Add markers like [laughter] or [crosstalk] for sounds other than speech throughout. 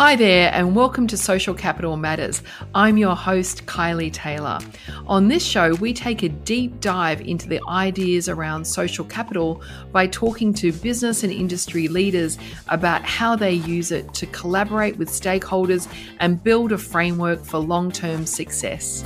Hi there, and welcome to Social Capital Matters. I'm your host, Kylie Taylor. On this show, we take a deep dive into the ideas around social capital by talking to business and industry leaders about how they use it to collaborate with stakeholders and build a framework for long term success.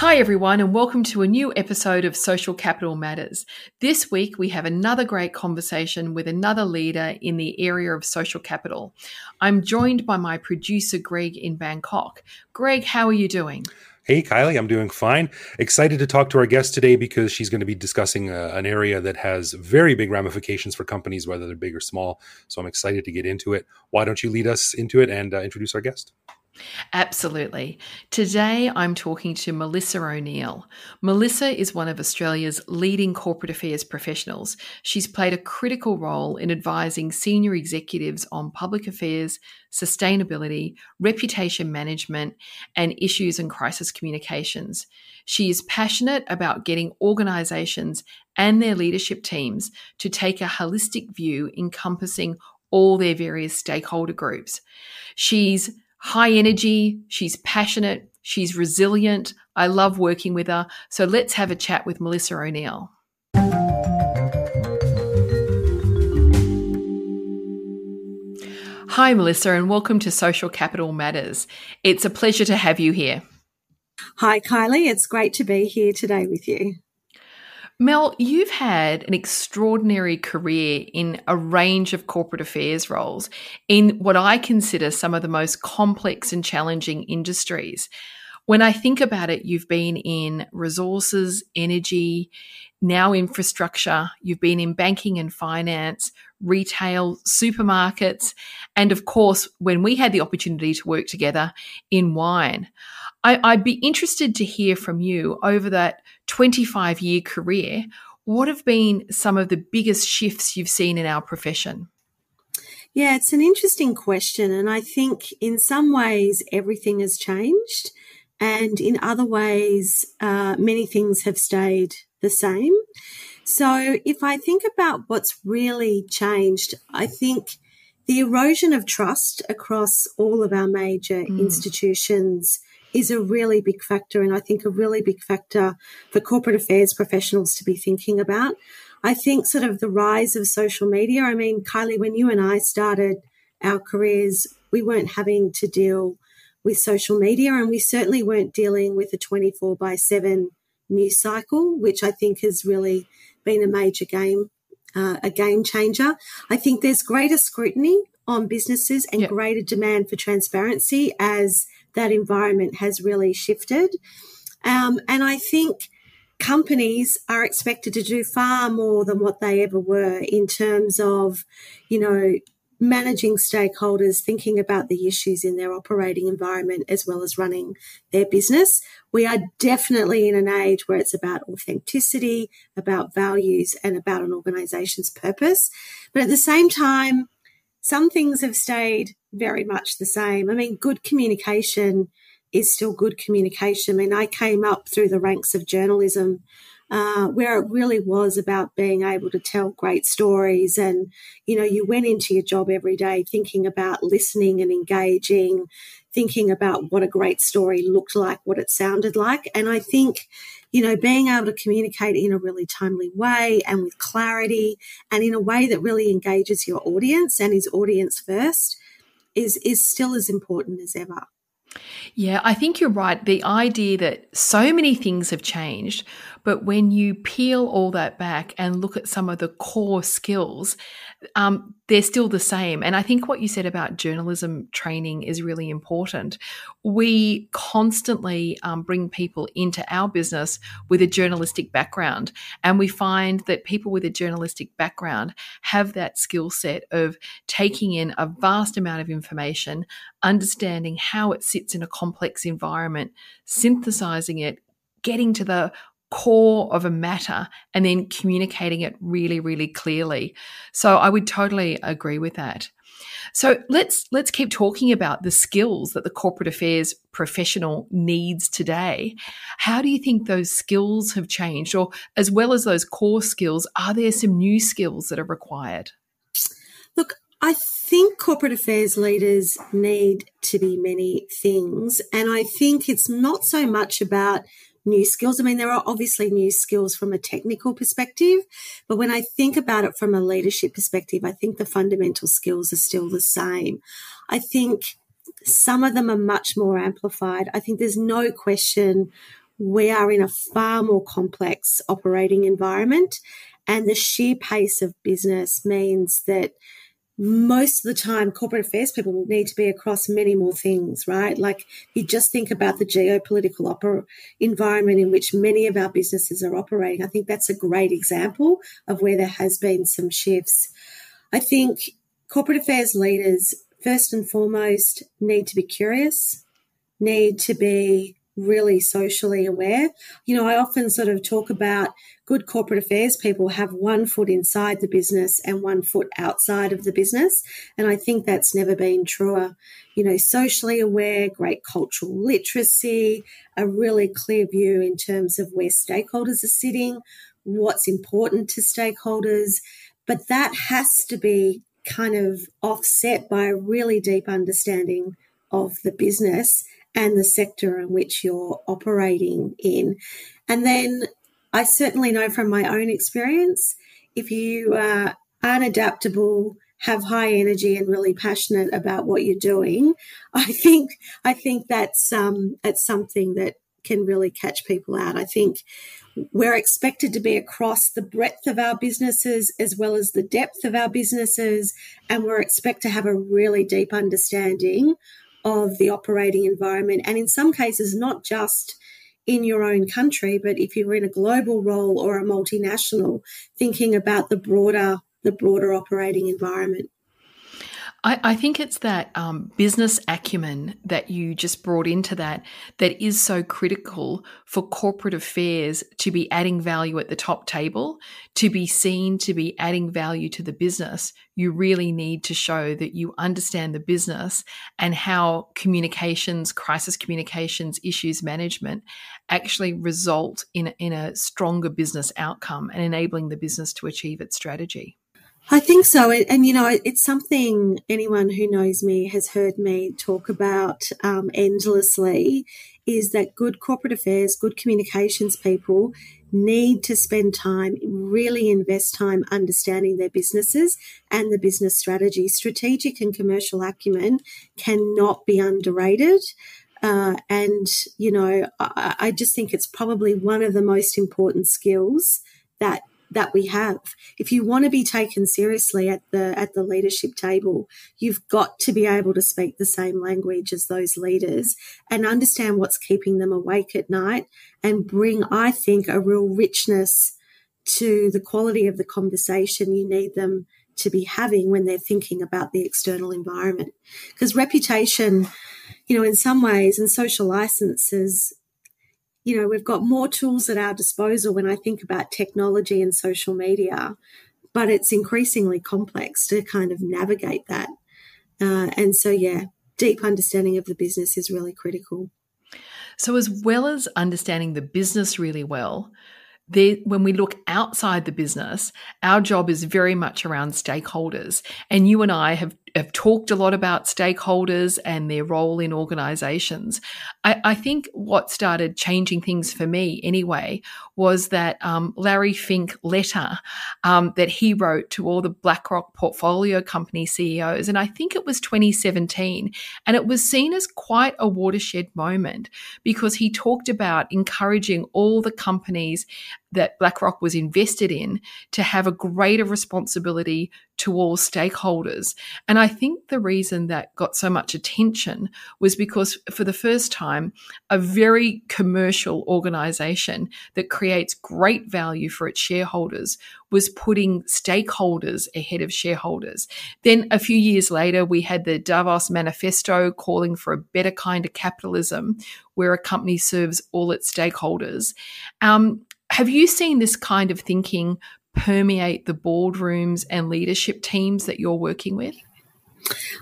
Hi, everyone, and welcome to a new episode of Social Capital Matters. This week, we have another great conversation with another leader in the area of social capital. I'm joined by my producer, Greg, in Bangkok. Greg, how are you doing? Hey, Kylie, I'm doing fine. Excited to talk to our guest today because she's going to be discussing uh, an area that has very big ramifications for companies, whether they're big or small. So I'm excited to get into it. Why don't you lead us into it and uh, introduce our guest? Absolutely. Today I'm talking to Melissa O'Neill. Melissa is one of Australia's leading corporate affairs professionals. She's played a critical role in advising senior executives on public affairs, sustainability, reputation management, and issues and crisis communications. She is passionate about getting organizations and their leadership teams to take a holistic view encompassing all their various stakeholder groups. She's high energy, she's passionate, she's resilient. I love working with her. So let's have a chat with Melissa O'Neill. Hi, Melissa, and welcome to Social Capital Matters. It's a pleasure to have you here. Hi, Kylie. It's great to be here today with you. Mel, you've had an extraordinary career in a range of corporate affairs roles in what I consider some of the most complex and challenging industries. When I think about it, you've been in resources, energy, now infrastructure, you've been in banking and finance, retail, supermarkets, and of course, when we had the opportunity to work together in wine. I, would be interested to hear from you over that 25 year career. What have been some of the biggest shifts you've seen in our profession? Yeah, it's an interesting question. And I think in some ways, everything has changed. And in other ways, uh, many things have stayed the same. So if I think about what's really changed, I think the erosion of trust across all of our major mm. institutions is a really big factor, and I think a really big factor for corporate affairs professionals to be thinking about. I think sort of the rise of social media. I mean, Kylie, when you and I started our careers, we weren't having to deal with social media, and we certainly weren't dealing with a 24 by 7 news cycle, which I think has really been a major game, uh, a game changer. I think there's greater scrutiny on businesses and yep. greater demand for transparency as that environment has really shifted. Um, and I think companies are expected to do far more than what they ever were in terms of, you know, managing stakeholders, thinking about the issues in their operating environment as well as running their business. We are definitely in an age where it's about authenticity, about values, and about an organization's purpose. But at the same time, some things have stayed very much the same. I mean, good communication is still good communication. I mean, I came up through the ranks of journalism uh, where it really was about being able to tell great stories. And, you know, you went into your job every day thinking about listening and engaging, thinking about what a great story looked like, what it sounded like. And I think, you know, being able to communicate in a really timely way and with clarity and in a way that really engages your audience and is audience first is, is still as important as ever. Yeah, I think you're right. The idea that so many things have changed, but when you peel all that back and look at some of the core skills, um, they're still the same. And I think what you said about journalism training is really important. We constantly um, bring people into our business with a journalistic background, and we find that people with a journalistic background have that skill set of taking in a vast amount of information, understanding how it sits in a complex environment, synthesizing it, getting to the core of a matter and then communicating it really really clearly. So i would totally agree with that. So let's let's keep talking about the skills that the corporate affairs professional needs today. How do you think those skills have changed or as well as those core skills are there some new skills that are required? Look, I think corporate affairs leaders need to be many things. And I think it's not so much about new skills. I mean, there are obviously new skills from a technical perspective, but when I think about it from a leadership perspective, I think the fundamental skills are still the same. I think some of them are much more amplified. I think there's no question we are in a far more complex operating environment, and the sheer pace of business means that most of the time corporate affairs people will need to be across many more things right? Like you just think about the geopolitical environment in which many of our businesses are operating. I think that's a great example of where there has been some shifts. I think corporate affairs leaders first and foremost need to be curious need to be really socially aware. You know, I often sort of talk about good corporate affairs people have one foot inside the business and one foot outside of the business. And I think that's never been truer. You know, socially aware, great cultural literacy, a really clear view in terms of where stakeholders are sitting, what's important to stakeholders. But that has to be kind of offset by a really deep understanding of the business and the sector in which you're operating in. And then I certainly know from my own experience, if you uh, aren't adaptable, have high energy and really passionate about what you're doing, [laughs] I think I think that's um, that's something that can really catch people out. I think we're expected to be across the breadth of our businesses as well as the depth of our businesses, and we're expected to have a really deep understanding of the operating environment. And in some cases, not just in your own country, but if you're in a global role or a multinational, thinking about the broader the broader operating environment. I, I think it's that um, business acumen that you just brought into that that is so critical for corporate affairs to be adding value at the top table, to be seen to be adding value to the business. You really need to show that you understand the business and how communications, crisis communications, issues management actually result in, in a stronger business outcome and enabling the business to achieve its strategy. I think so. And, you know, it's something anyone who knows me has heard me talk about um, endlessly is that good corporate affairs, good communications people need to spend time, really invest time understanding their businesses and the business strategy. Strategic and commercial acumen cannot be underrated. Uh, and, you know, I, I just think it's probably one of the most important skills that that we have. If you want to be taken seriously at the at the leadership table, you've got to be able to speak the same language as those leaders and understand what's keeping them awake at night and bring I think a real richness to the quality of the conversation you need them to be having when they're thinking about the external environment. Because reputation, you know, in some ways and social licenses you know, we've got more tools at our disposal when I think about technology and social media, but it's increasingly complex to kind of navigate that. Uh, and so, yeah, deep understanding of the business is really critical. So, as well as understanding the business really well, when we look outside the business, our job is very much around stakeholders. And you and I have have talked a lot about stakeholders and their role in organizations. I, I think what started changing things for me anyway was that um, Larry Fink letter um, that he wrote to all the BlackRock portfolio company CEOs. And I think it was 2017. And it was seen as quite a watershed moment because he talked about encouraging all the companies that BlackRock was invested in to have a greater responsibility to all stakeholders. And I think the reason that got so much attention was because for the first time, a very commercial organization that creates great value for its shareholders was putting stakeholders ahead of shareholders. Then a few years later, we had the Davos Manifesto calling for a better kind of capitalism where a company serves all its stakeholders. Um, have you seen this kind of thinking permeate the boardrooms and leadership teams that you're working with?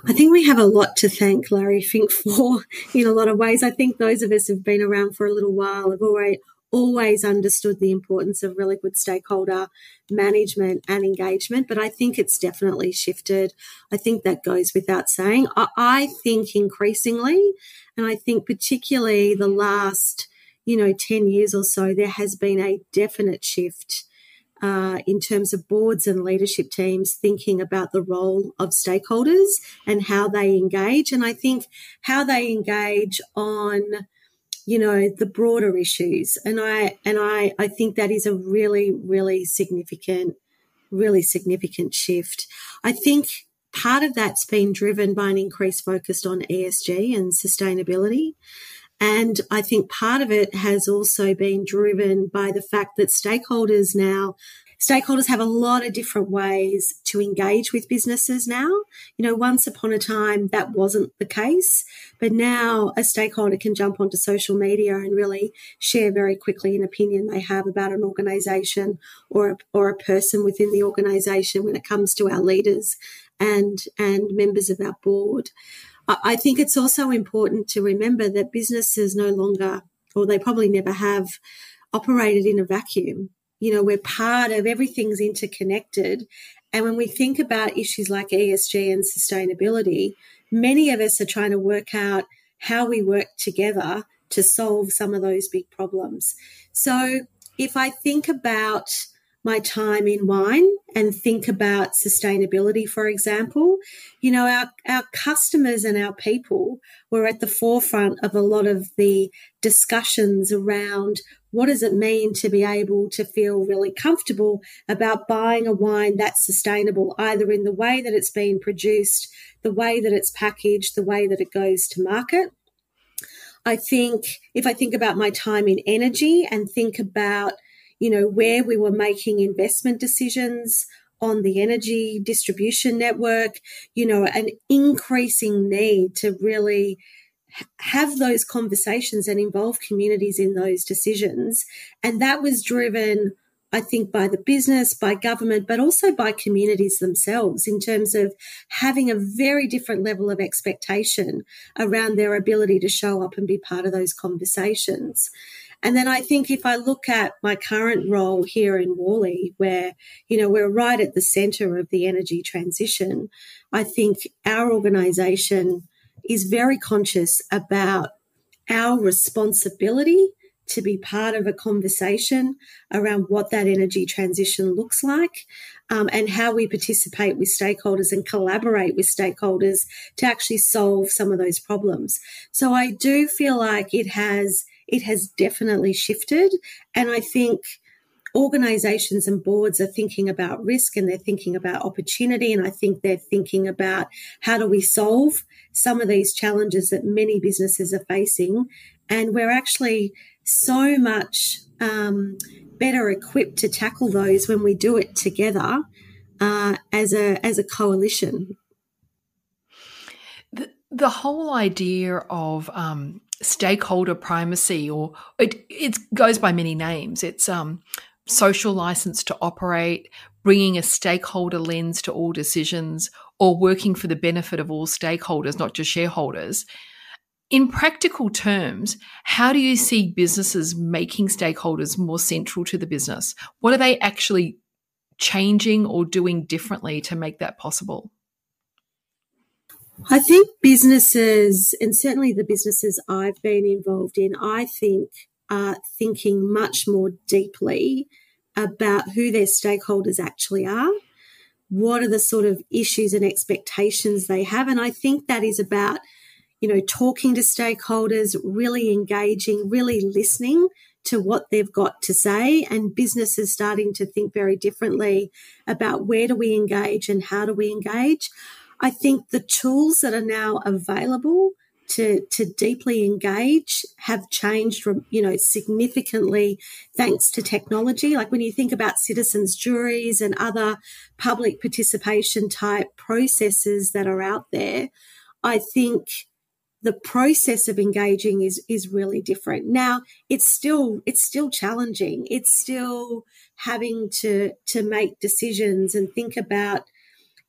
I think we have a lot to thank Larry Fink [laughs] for in a lot of ways. I think those of us who've been around for a little while have already always understood the importance of really good stakeholder management and engagement, but I think it's definitely shifted. I think that goes without saying. I, I think increasingly, and I think particularly the last, you know, 10 years or so, there has been a definite shift uh, in terms of boards and leadership teams thinking about the role of stakeholders and how they engage. And I think how they engage on you know the broader issues. And i and i i think that is a really really significant really significant shift. I think part of that's been driven by an increased focus on esg and sustainability and I think part of it has also been driven by the fact that stakeholders now stakeholders have a lot of different ways to engage with businesses now. You know, once upon a time that wasn't the case, but now a stakeholder can jump onto social media and really share very quickly an opinion they have about an organization or a, or a person within the organization when it comes to our leaders and and members of our board. I think it's also important to remember that businesses no longer, or they probably never have, operated in a vacuum. You know, we're part of everything's interconnected. And when we think about issues like ESG and sustainability, many of us are trying to work out how we work together to solve some of those big problems. So if I think about my time in wine and think about sustainability, for example, you know, our, our customers and our people were at the forefront of a lot of the discussions around what does it mean to be able to feel really comfortable about buying a wine that's sustainable, either in the way that it's being produced, the way that it's packaged, the way that it goes to market. I think if I think about my time in energy and think about you know, where we were making investment decisions on the energy distribution network, you know, an increasing need to really have those conversations and involve communities in those decisions. And that was driven, I think, by the business, by government, but also by communities themselves in terms of having a very different level of expectation around their ability to show up and be part of those conversations. And then I think if I look at my current role here in Worley, where, you know, we're right at the center of the energy transition, I think our organization is very conscious about our responsibility to be part of a conversation around what that energy transition looks like um, and how we participate with stakeholders and collaborate with stakeholders to actually solve some of those problems. So I do feel like it has it has definitely shifted. And I think organizations and boards are thinking about risk and they're thinking about opportunity. And I think they're thinking about how do we solve some of these challenges that many businesses are facing. And we're actually so much um, better equipped to tackle those when we do it together uh, as a as a coalition. The, whole idea of um, stakeholder primacy, or it it goes by many names. It's um, social license to operate, bringing a stakeholder lens to all decisions, or working for the benefit of all stakeholders, not just shareholders. In practical terms, how do you see businesses making stakeholders more central to the business? What are they actually changing or doing differently to make that possible? I think businesses, and certainly the businesses I've been involved in, I think are thinking much more deeply about who their stakeholders actually are. What are the sort of issues and expectations they have? And I think that is about, you know, talking to stakeholders, really engaging, really listening to what they've got to say and businesses starting to think very differently about where do we engage and how do we engage. I think the tools that are now available to, to deeply engage have changed you know, significantly thanks to technology. Like when you think about citizens juries and other public participation type processes that are out there, I think the process of engaging is is really different. Now it's still it's still challenging. It's still having to to make decisions and think about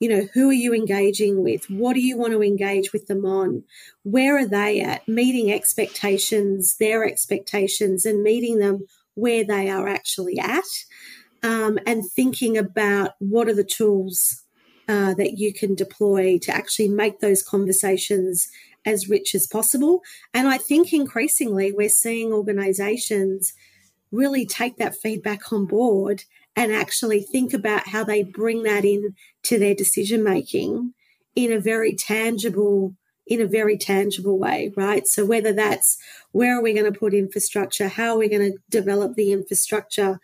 you know, who are you engaging with? What do you want to engage with them on? Where are they at? Meeting expectations, their expectations, and meeting them where they are actually at um, and thinking about what are the tools uh, that you can deploy to actually make those conversations as rich as possible. And I think increasingly we're seeing organizations really take that feedback on board and actually think about how they bring that in to their decision making in a very tangible in a very tangible way, right? So whether that's where are we going to put infrastructure, how are we going to develop the infrastructure,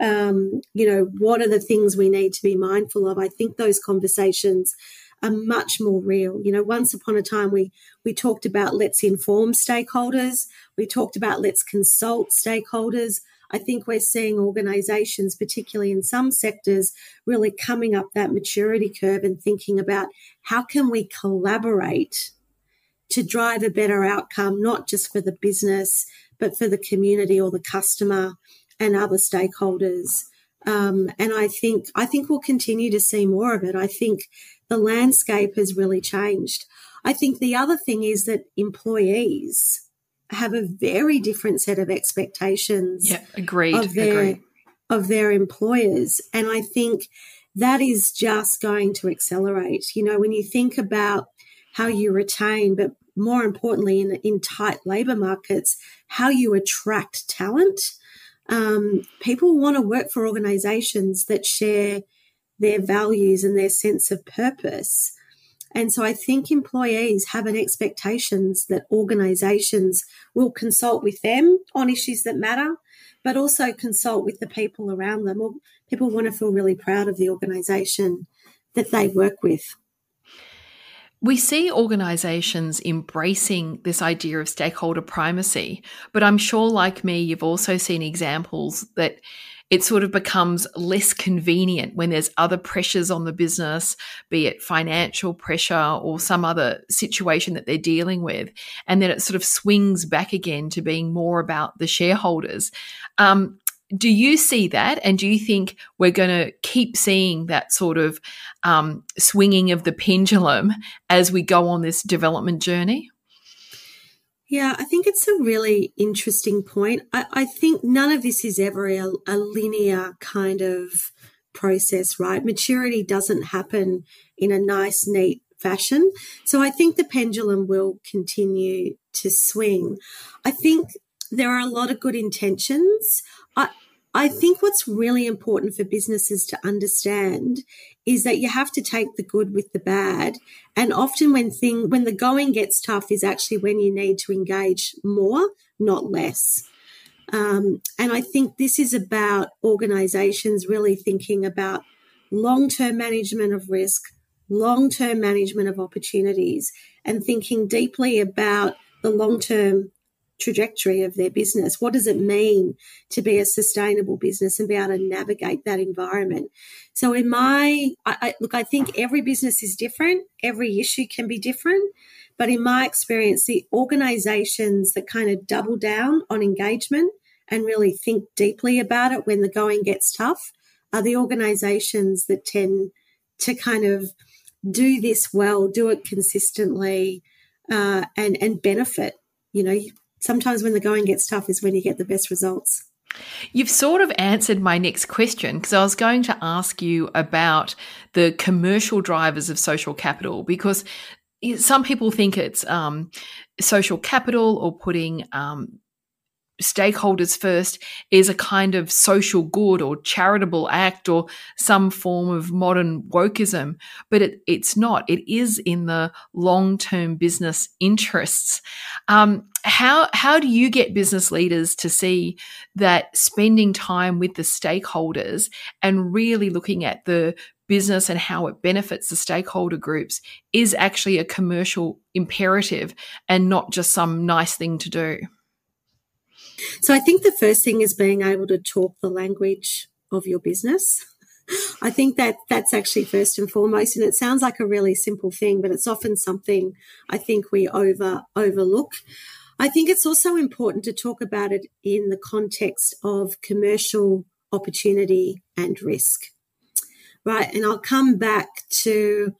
um, you know, what are the things we need to be mindful of? I think those conversations are much more real. You know, once upon a time we we talked about let's inform stakeholders, we talked about let's consult stakeholders. I think we're seeing organizations, particularly in some sectors, really coming up that maturity curve and thinking about how can we collaborate to drive a better outcome, not just for the business, but for the community or the customer and other stakeholders. Um, and I think I think we'll continue to see more of it. I think the landscape has really changed. I think the other thing is that employees have a very different set of expectations. Yeah, agreed. Of their, agreed. of their employers. And I think that is just going to accelerate. You know, when you think about how you retain, but more importantly, in, in tight labor markets, how you attract talent. Um, people want to work for organizations that share their values and their sense of purpose. And so I think employees have an expectations that organizations will consult with them on issues that matter, but also consult with the people around them. Or people want to feel really proud of the organization that they work with. We see organizations embracing this idea of stakeholder primacy, but I'm sure, like me, you've also seen examples that it sort of becomes less convenient when there's other pressures on the business, be it financial pressure or some other situation that they're dealing with. And then it sort of swings back again to being more about the shareholders. Um, do you see that? And do you think we're going to keep seeing that sort of um, swinging of the pendulum as we go on this development journey? Yeah, I think it's a really interesting point. I, I think none of this is ever a, a linear kind of process, right? Maturity doesn't happen in a nice, neat fashion. So I think the pendulum will continue to swing. I think there are a lot of good intentions. I, I think what's really important for businesses to understand is that you have to take the good with the bad. And often when thing when the going gets tough is actually when you need to engage more, not less. Um, and I think this is about organizations really thinking about long term management of risk, long term management of opportunities, and thinking deeply about the long term trajectory of their business. What does it mean to be a sustainable business and be able to navigate that environment? So, in my I, I, look, I think every business is different. Every issue can be different. But in my experience, the organizations that kind of double down on engagement and really think deeply about it when the going gets tough are the organizations that tend to kind of do this well, do it consistently, uh, and and benefit. You know, sometimes when the going gets tough is when you get the best results. You've sort of answered my next question because I was going to ask you about the commercial drivers of social capital because some people think it's um, social capital or putting um, stakeholders first is a kind of social good or charitable act or some form of modern wokeism, but it, it's not. It is in the long term business interests. Um, how how do you get business leaders to see that spending time with the stakeholders and really looking at the business and how it benefits the stakeholder groups is actually a commercial imperative and not just some nice thing to do? So I think the first thing is being able to talk the language of your business. I think that that's actually first and foremost, and it sounds like a really simple thing, but it's often something I think we over overlook. I think it's also important to talk about it in the context of commercial opportunity and risk, right? And I'll come back to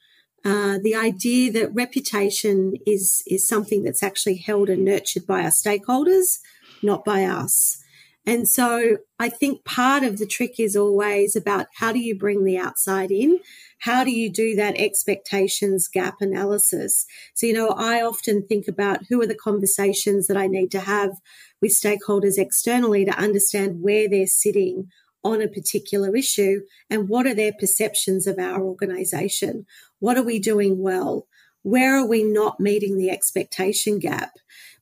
uh, the idea that reputation is is something that's actually held and nurtured by our stakeholders not by us. And so I think part of the trick is always about how do you bring the outside in? How do you do that expectations gap analysis? So, you know, I often think about who are the conversations that I need to have with stakeholders externally to understand where they're sitting on a particular issue and what are their perceptions of our organization? What are we doing well? Where are we not meeting the expectation gap?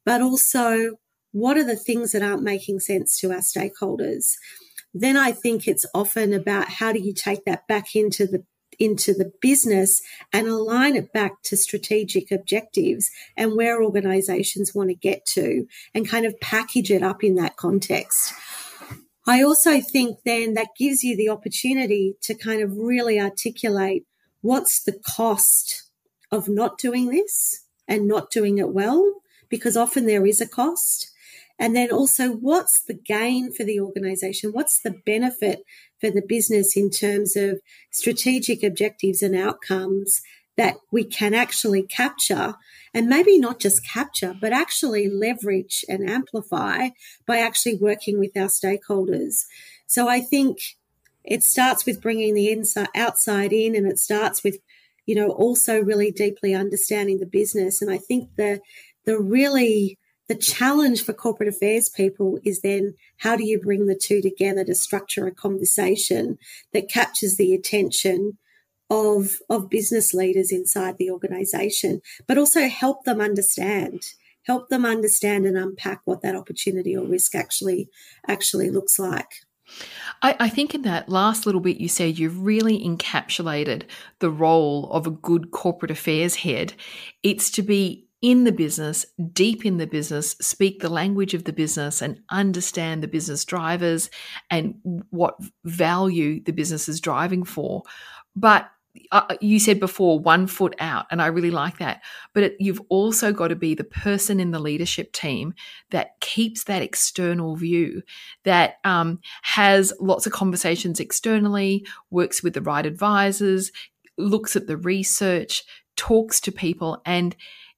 But also, what are the things that aren't making sense to our stakeholders? Then I think it's often about how do you take that back into the into the business and align it back to strategic objectives and where organizations want to get to and kind of package it up in that context. I also think then that gives you the opportunity to kind of really articulate what's the cost of not doing this and not doing it well, because often there is a cost. And then also, what's the gain for the organization? What's the benefit for the business in terms of strategic objectives and outcomes that we can actually capture and maybe not just capture, but actually leverage and amplify by actually working with our stakeholders. So I think it starts with bringing the inside outside in and it starts with, you know, also really deeply understanding the business. And I think the, the really the challenge for corporate affairs people is then how do you bring the two together to structure a conversation that captures the attention of, of business leaders inside the organization, but also help them understand, help them understand and unpack what that opportunity or risk actually, actually looks like. I, I, think in that last little bit you said you've really encapsulated the role of a good corporate affairs head. It's to be in the business, deep in the business, speak the language of the business and understand the business drivers and what value the business is driving for. But uh, you said before one foot out and i really like that but it, you've also got to be the person in the leadership team that keeps that external view that um, has lots of conversations externally works with the right advisors looks at the research talks to people and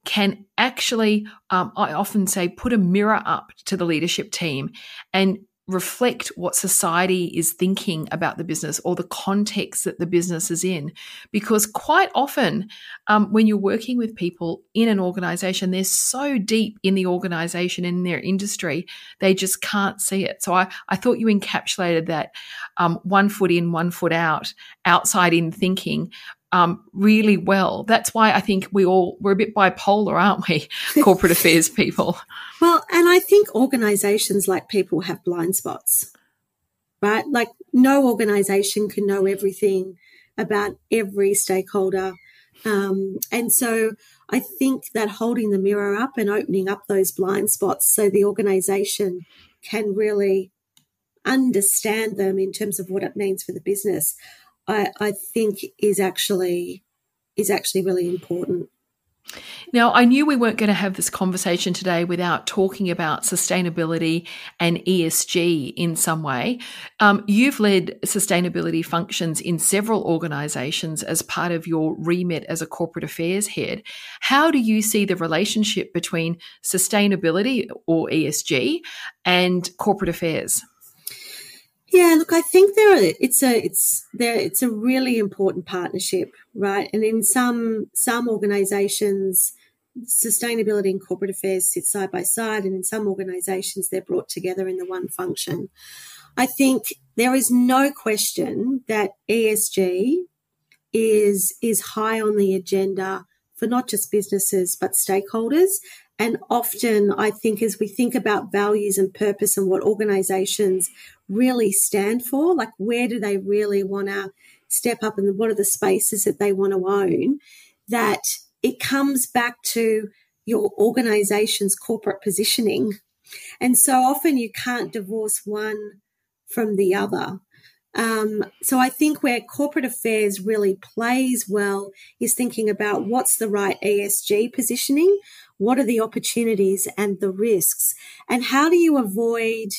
can actually, um, I often say, put a mirror up to the leadership team and reflect what society is thinking about the business or the context that the business is in. Because quite often, um, when you're working with people in an organization, they're so deep in the organization, in their industry, they just can't see it. So I, I thought you encapsulated that um, one foot in, one foot out, outside in thinking um, really well. That's why I think we all we're a bit bipolar, aren't we? [laughs] Corporate affairs people. Well, and I think organizations like people have blind spots, right? Like no organization can know everything about every stakeholder. Um, and so I think that holding the mirror up and opening up those blind spots so the organization can really understand them in terms of what it means for the business. I, I think is actually is actually really important. Now, I knew we weren't going to have this conversation today without talking about sustainability and ESG in some way. Um, you've led sustainability functions in several organizations as part of your remit as a corporate affairs head. How do you see the relationship between sustainability or ESG and corporate affairs? Yeah, look, I think there are, it's a it's there it's a really important partnership, right? And in some some organisations, sustainability and corporate affairs sit side by side, and in some organisations they're brought together in the one function. I think there is no question that ESG is is high on the agenda for not just businesses but stakeholders and often I think as we think about values and purpose and what organizations really stand for, like where do they really want to step up and what are the spaces that they want to own, that it comes back to your organization's corporate positioning. And so often you can't divorce one from the other. Um, so I think where corporate affairs really plays well is thinking about what's the right ESG positioning, what are the opportunities and the risks, and how do you avoid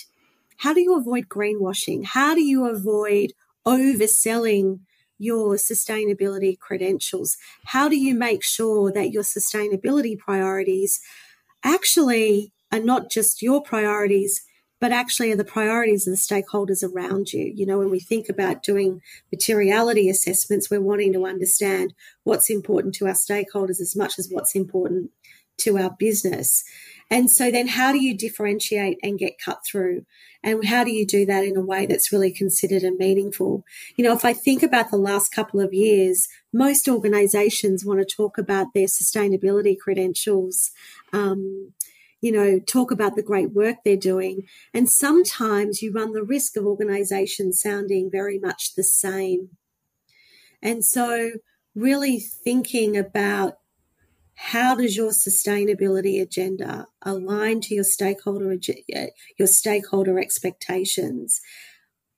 how do you avoid greenwashing? How do you avoid overselling your sustainability credentials? How do you make sure that your sustainability priorities actually are not just your priorities, but actually are the priorities of the stakeholders around you. You know, when we think about doing materiality assessments, we're wanting to understand what's important to our stakeholders as much as what's important to our business. And so then how do you differentiate and get cut through? And how do you do that in a way that's really considered and meaningful? You know, if I think about the last couple of years, most organizations want to talk about their sustainability credentials, um, you know, talk about the great work they're doing. And sometimes you run the risk of organizations sounding very much the same. And so really thinking about how does your sustainability agenda align to your stakeholder your stakeholder expectations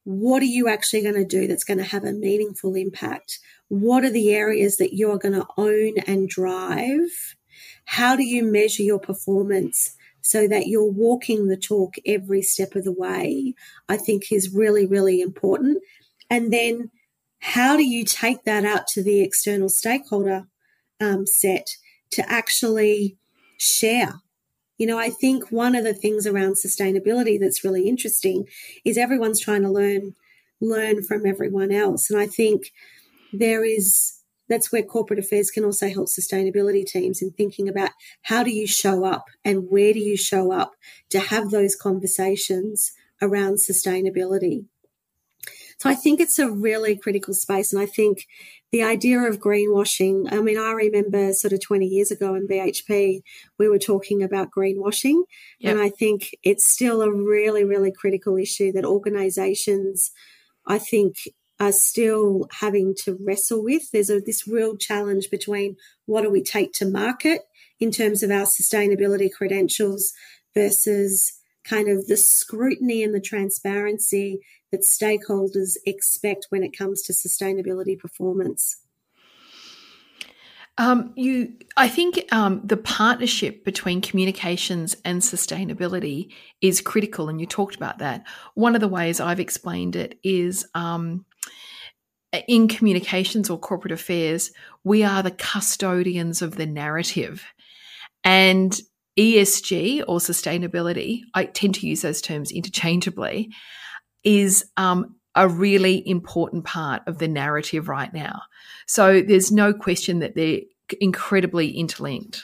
what are you actually going to do that's going to have a meaningful impact what are the areas that you're going to own and drive how do you measure your performance so that you're walking the talk every step of the way i think is really really important and then how do you take that out to the external stakeholder um, set to actually share. You know, I think one of the things around sustainability that's really interesting is everyone's trying to learn learn from everyone else. And I think there is that's where corporate affairs can also help sustainability teams in thinking about how do you show up and where do you show up to have those conversations around sustainability. So I think it's a really critical space. And I think the idea of greenwashing, I mean, I remember sort of 20 years ago in BHP, we were talking about greenwashing. Yep. And I think it's still a really, really critical issue that organizations, I think, are still having to wrestle with. There's a, this real challenge between what do we take to market in terms of our sustainability credentials versus kind of the scrutiny and the transparency that stakeholders expect when it comes to sustainability performance? Um, you, I think um, the partnership between communications and sustainability is critical, and you talked about that. One of the ways I've explained it is um, in communications or corporate affairs, we are the custodians of the narrative, and ESG or sustainability. I tend to use those terms interchangeably is um, a really important part of the narrative right now. So there's no question that they're incredibly interlinked.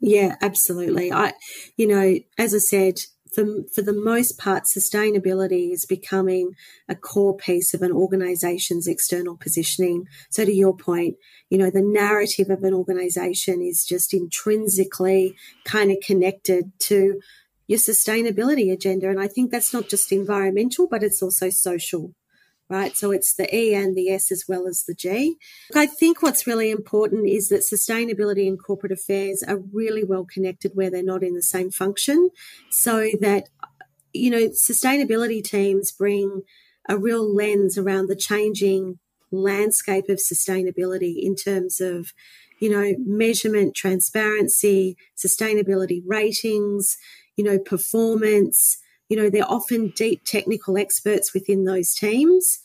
Yeah, absolutely. I, you know, as I said, for, for the most part, sustainability is becoming a core piece of an organization's external positioning. So, to your point, you know, the narrative of an organization is just intrinsically kind of connected to your sustainability agenda. And I think that's not just environmental, but it's also social, right? So it's the E and the S as well as the G. I think what's really important is that sustainability and corporate affairs are really well connected where they're not in the same function so that, you know, sustainability teams bring a real lens around the changing landscape of sustainability in terms of you know, measurement, transparency, sustainability ratings, you know, performance. You know, they're often deep technical experts within those teams.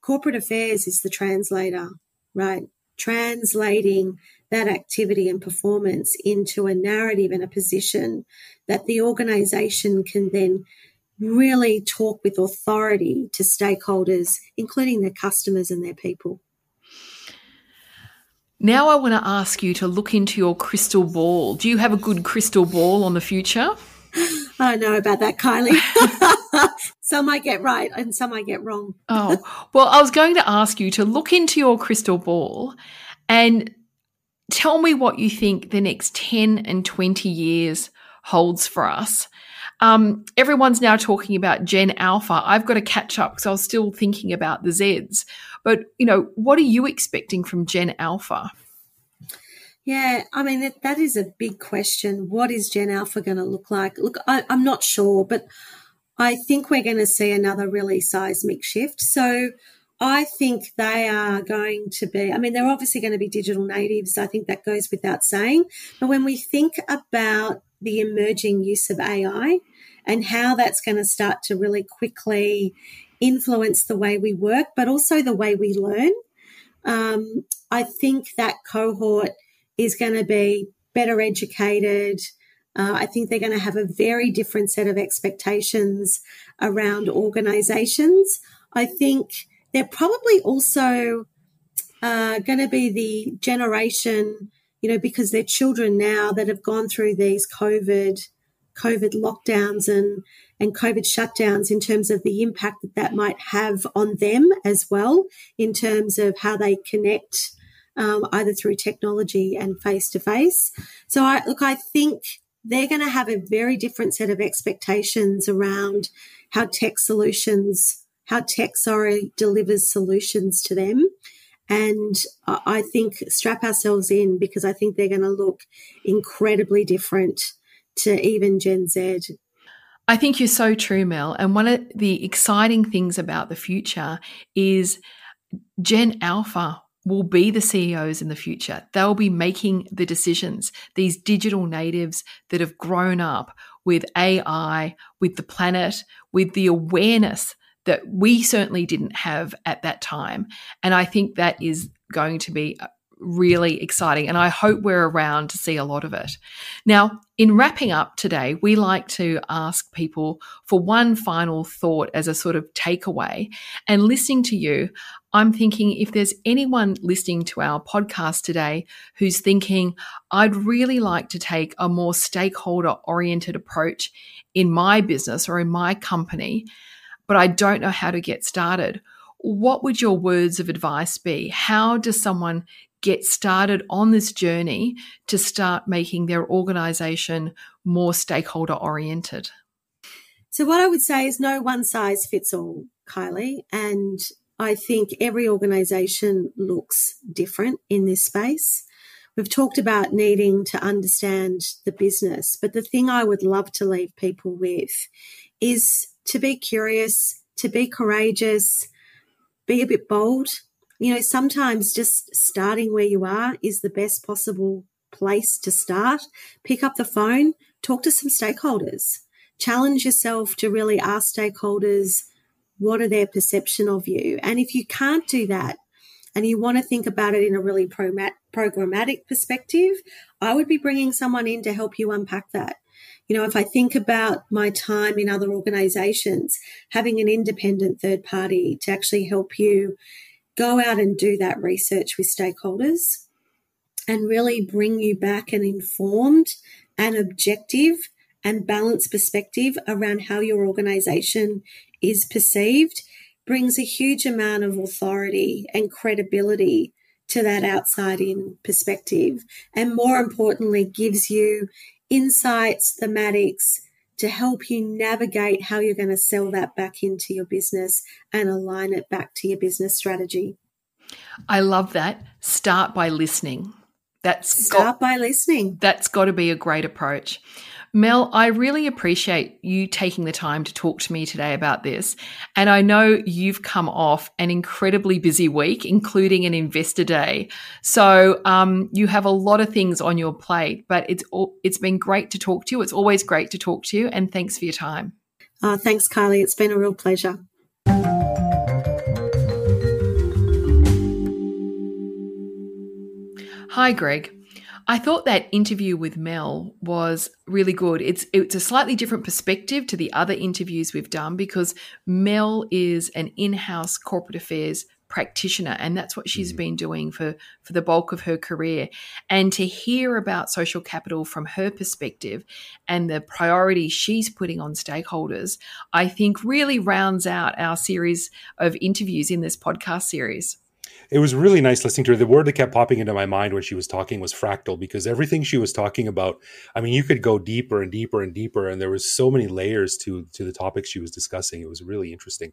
Corporate affairs is the translator, right? Translating that activity and performance into a narrative and a position that the organization can then really talk with authority to stakeholders, including their customers and their people. Now, I want to ask you to look into your crystal ball. Do you have a good crystal ball on the future? I don't know about that, Kylie. [laughs] some I get right and some I get wrong. oh, well, I was going to ask you to look into your crystal ball and tell me what you think the next 10 and 20 years holds for us. Um, everyone's now talking about Gen Alpha. I've got to catch up because I was still thinking about the Zs. But, you know, what are you expecting from Gen Alpha? Yeah, I mean, that, that is a big question. What is Gen Alpha going to look like? Look, I, I'm not sure, but I think we're going to see another really seismic shift. So I think they are going to be, I mean, they're obviously going to be digital natives. I think that goes without saying. But when we think about the emerging use of AI and how that's going to start to really quickly influence the way we work, but also the way we learn, um, I think that cohort is going to be better educated, Uh, I think they're going to have a very different set of expectations around organizations. I think they're probably also uh, going to be the generation, you know, because they're children now that have gone through these COVID, COVID lockdowns and and COVID shutdowns in terms of the impact that that might have on them as well, in terms of how they connect um, either through technology and face to face. So I look, I think they're going to have a very different set of expectations around how tech solutions, how tech, sorry, delivers solutions to them. And I think strap ourselves in because I think they're going to look incredibly different to even Gen Z. I think you're so true, Mel. And one of the exciting things about the future is Gen Alpha will be the CEOs in the future. They'll be making the decisions. These digital natives that have grown up with AI, with the planet, with the awareness that we certainly didn't have at that time. And I think that is going to be really exciting. And I hope we're around to see a lot of it. Now, in wrapping up today, we like to ask people for one final thought as a sort of takeaway. And listening to you, I'm thinking if there's anyone listening to our podcast today who's thinking, I'd really like to take a more stakeholder oriented approach in my business or in my company, but I don't know how to get started. What would your words of advice be? How does someone get started on this journey to start making their organization more stakeholder oriented? So, what I would say is no one size fits all, Kylie. And I think every organization looks different in this space. We've talked about needing to understand the business, but the thing I would love to leave people with is to be curious, to be courageous, be a bit bold, you know, sometimes just starting where you are is the best possible place to start. Pick up the phone, talk to some stakeholders, challenge yourself to really ask stakeholders what are their perception of you. And if you can't do that, and you want to think about it in a really programmatic perspective, I would be bringing someone in to help you unpack that. You know, if I think about my time in other organizations, having an independent third party to actually help you go out and do that research with stakeholders and really bring you back an informed and objective and balanced perspective around how your organization is perceived brings a huge amount of authority and credibility to that outside in perspective. And more importantly, gives you insights, thematics, to help you navigate how you're going to sell that back into your business and align it back to your business strategy. I love that. Start by listening. That's start got, by listening. That's got to be a great approach. Mel, I really appreciate you taking the time to talk to me today about this. And I know you've come off an incredibly busy week, including an investor day. So um, you have a lot of things on your plate, but it's it's been great to talk to you. It's always great to talk to you, and thanks for your time. Uh, thanks, Kylie. It's been a real pleasure. Hi, Greg. I thought that interview with Mel was really good. It's it's a slightly different perspective to the other interviews we've done because Mel is an in-house corporate affairs practitioner and that's what she's mm. been doing for for the bulk of her career and to hear about social capital from her perspective and the priority she's putting on stakeholders i think really rounds out our series of interviews in this podcast series it was really nice listening to her. The word that kept popping into my mind when she was talking was fractal because everything she was talking about, I mean, you could go deeper and deeper and deeper, and there was so many layers to to the topics she was discussing. It was really interesting.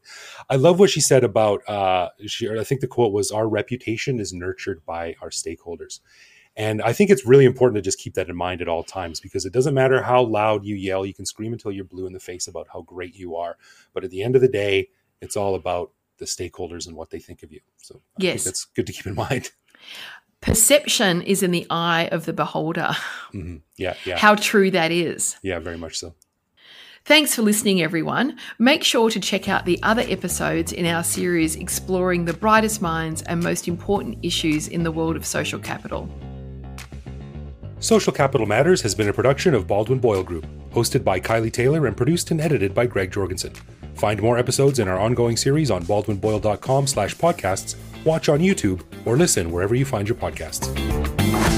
I love what she said about. Uh, she, I think the quote was, "Our reputation is nurtured by our stakeholders." And I think it's really important to just keep that in mind at all times because it doesn't matter how loud you yell, you can scream until you're blue in the face about how great you are. But at the end of the day, it's all about the stakeholders and what they think of you. So I yes. that's good to keep in [laughs] mind. Perception is in the eye of the beholder. Mm-hmm. Yeah, yeah. How true that is. Yeah, very much so. Thanks for listening, everyone. Make sure to check out the other episodes in our series exploring the brightest minds and most important issues in the world of social capital. Social Capital Matters has been a production of Baldwin Boyle Group, hosted by Kylie Taylor and produced and edited by Greg Jorgensen. Find more episodes in our ongoing series on baldwinboyle.com slash podcasts, watch on YouTube, or listen wherever you find your podcasts.